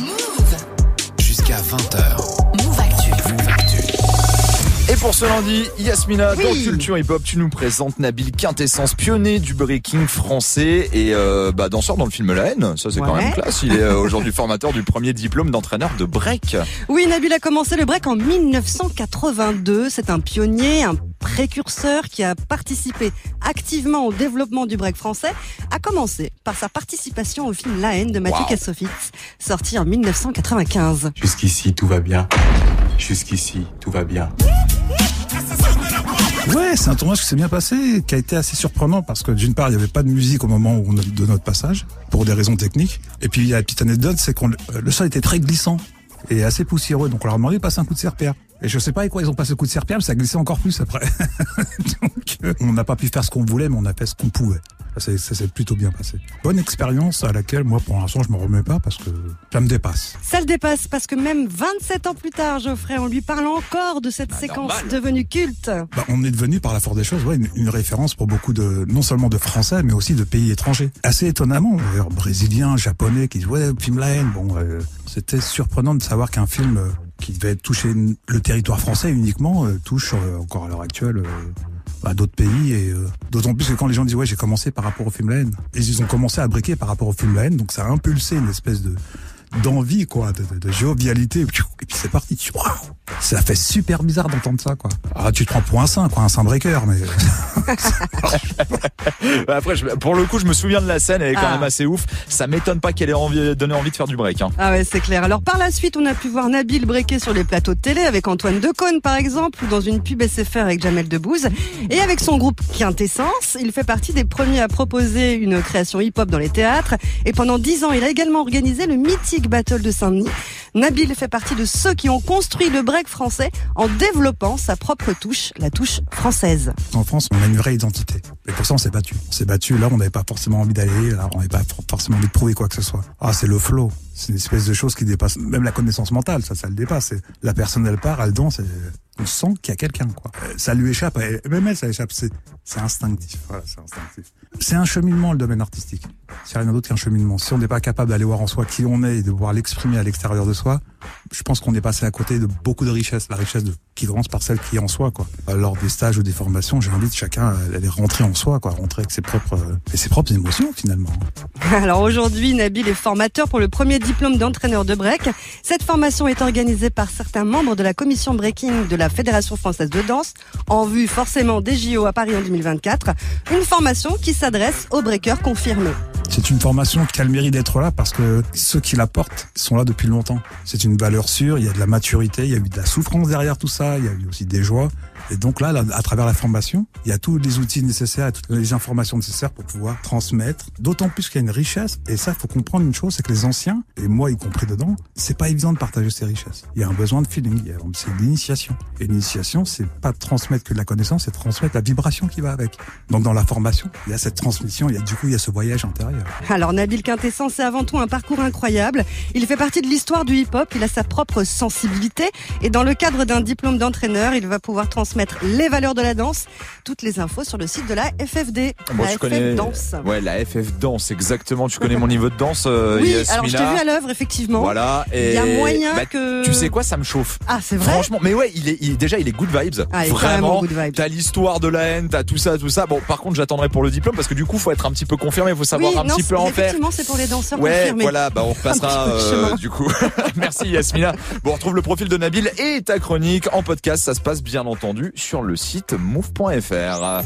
Move. Jusqu'à 20h. Move Actu. Move Actu. Et pour ce lundi, Yasmina, Oui. dans Culture Hip Hop, tu nous présentes Nabil Quintessence, pionnier du breaking français et euh, bah, danseur dans le film La haine. Ça, c'est quand même classe. Il est euh, aujourd'hui formateur du premier diplôme d'entraîneur de break. Oui, Nabil a commencé le break en 1982. C'est un pionnier, un précurseur qui a participé activement au développement du break français, a commencé par sa participation au film La haine de Mathieu Wow. Kassovitz, sorti en 1995. Jusqu'ici, tout va bien. Jusqu'ici, tout va bien. Ouais, c'est un tournage qui s'est bien passé, qui a été assez surprenant parce que d'une part, il n'y avait pas de musique au moment où on a- de notre passage, pour des raisons techniques. Et puis, la petite anecdote, c'est qu'on le sol était très glissant et assez poussiéreux, donc on leur a demandé de passer un coup de serpillère. Et je sais pas avec quoi ils ont passé le coup de mais ça glissait encore plus après. donc, euh, on n'a pas pu faire ce qu'on voulait, mais on a fait ce qu'on pouvait. Ça s'est- ça s'est plutôt bien passé. Bonne expérience à laquelle, moi, pour l'instant, je me remets pas parce que ça me dépasse. Ça le dépasse parce que même 27 ans plus tard, Geoffrey, on lui parle encore de cette Ah, séquence normal. devenue culte. Bah, on est devenu par la force des choses ouais, une, une référence pour beaucoup de non seulement de Français mais aussi de pays étrangers. Assez étonnamment, d'ailleurs brésiliens, japonais qui disent ouais film la haine. Bon, euh, c'était surprenant de savoir qu'un film euh, qui devait toucher le territoire français uniquement euh, touche euh, encore à l'heure actuelle. euh, à d'autres pays et euh, d'autant plus que quand les gens disent ouais j'ai commencé par rapport au film La haine ils ont commencé à briquer par rapport au film La haine donc ça a impulsé une espèce de d'envie quoi de, de, de jovialité et puis c'est parti Waouh ça fait super bizarre d'entendre ça quoi ah tu te prends pour un saint quoi un saint breaker mais Bah, Après, pour le coup, je me souviens de la scène, elle est quand Ah. même assez ouf. Ça m'étonne pas qu'elle ait envie, donné envie de faire du break. Hein. Ah ouais, c'est clair. Alors par la suite, on a pu voir Nabil breaker sur les plateaux de télé avec Antoine Decaune par exemple, ou dans une pub SFR avec Jamel Debbouze. Et avec son groupe Quintessence, il fait partie des premiers à proposer une création hip-hop dans les théâtres. Et pendant dix ans, il a également organisé le mythique Battle de Saint-Denis. Nabil fait partie de ceux qui ont construit le break français en développant sa propre touche, la touche française. en France on a une vraie identité. Et pour ça on s'est battu. On s'est battu. Là on n'avait pas forcément envie d'aller. Là on n'avait pas for- forcément envie de prouver quoi que ce soit. Ah c'est le flow. C'est une espèce de chose qui dépasse même la connaissance mentale. Ça ça le dépasse. La personne elle part elle danse on sent qu'il y a quelqu'un quoi. Euh, ça lui échappe. Et même elle ça échappe. C'est instinctif. C'est instinctif. C'est un cheminement le domaine artistique. C'est rien d'autre qu'un cheminement. Si on n'est pas capable d'aller voir en soi qui on est et de pouvoir l'exprimer à l'extérieur de soi je pense qu'on est passé à côté de beaucoup de richesses la richesse de, qui commence par celle qui est en soi quoi Euh, lors des stages ou des formations j'invite chacun à aller rentrer en soi quoi rentrer avec ses propres euh, ses propres émotions finalement Alors aujourd'hui, Nabil est formateur pour le premier diplôme d'entraîneur de break. Cette formation est organisée par certains membres de la commission breaking de la Fédération française de danse, en vue forcément des JO à Paris en 2024. Une formation qui s'adresse aux breakers confirmés. C'est une formation qui a le mérite d'être là parce que ceux qui la portent sont là depuis longtemps. C'est une valeur sûre, il y a de la maturité, il y a eu de la souffrance derrière tout ça, il y a eu aussi des joies. Et donc là, à travers la formation, il y a tous les outils nécessaires, toutes les informations nécessaires pour pouvoir transmettre. D'autant plus qu'il y a une richesse. Et ça, faut comprendre une chose, c'est que les anciens, et moi y compris dedans, c'est pas évident de partager ces richesses. Il y a un besoin de feeling, il c'est l'initiation. Et l'initiation, c'est pas de transmettre que de la connaissance, c'est transmettre la vibration qui va avec. Donc dans la formation, il y a cette transmission, il y a du coup, il y a ce voyage intérieur. Alors Nabil Quintessence, c'est avant tout un parcours incroyable. Il fait partie de l'histoire du hip-hop, il a sa propre sensibilité et dans le cadre d'un diplôme d'entraîneur, il va pouvoir transmettre les valeurs de la danse. Toutes les infos sur le site de la FFD, Bon, la FF connais. Danse. Ouais, la FF Danse, exactement. Tu connais mon niveau de danse, euh, Oui, Yasmina. alors je t'ai vu à l'œuvre effectivement. Voilà. Il y a moyen bah, que... Tu sais quoi, ça me chauffe. Ah, c'est vrai Franchement, mais ouais, il est, il- déjà, il est good vibes. Ah, il est Vraiment. carrément good vibes. T'as l'histoire de la haine, t'as tout ça, tout ça. Bon, par contre, j'attendrai pour le diplôme parce que du coup, faut être un petit peu confirmé, faut savoir oui, un non, petit peu en faire. effectivement, c'est pour les danseurs Ouais, confirmés. voilà, bah on repassera euh, du coup. Merci Yasmina. Bon, on retrouve le profil de Nabil et ta chronique en podcast. Ça se passe bien entendu sur le site move.fr.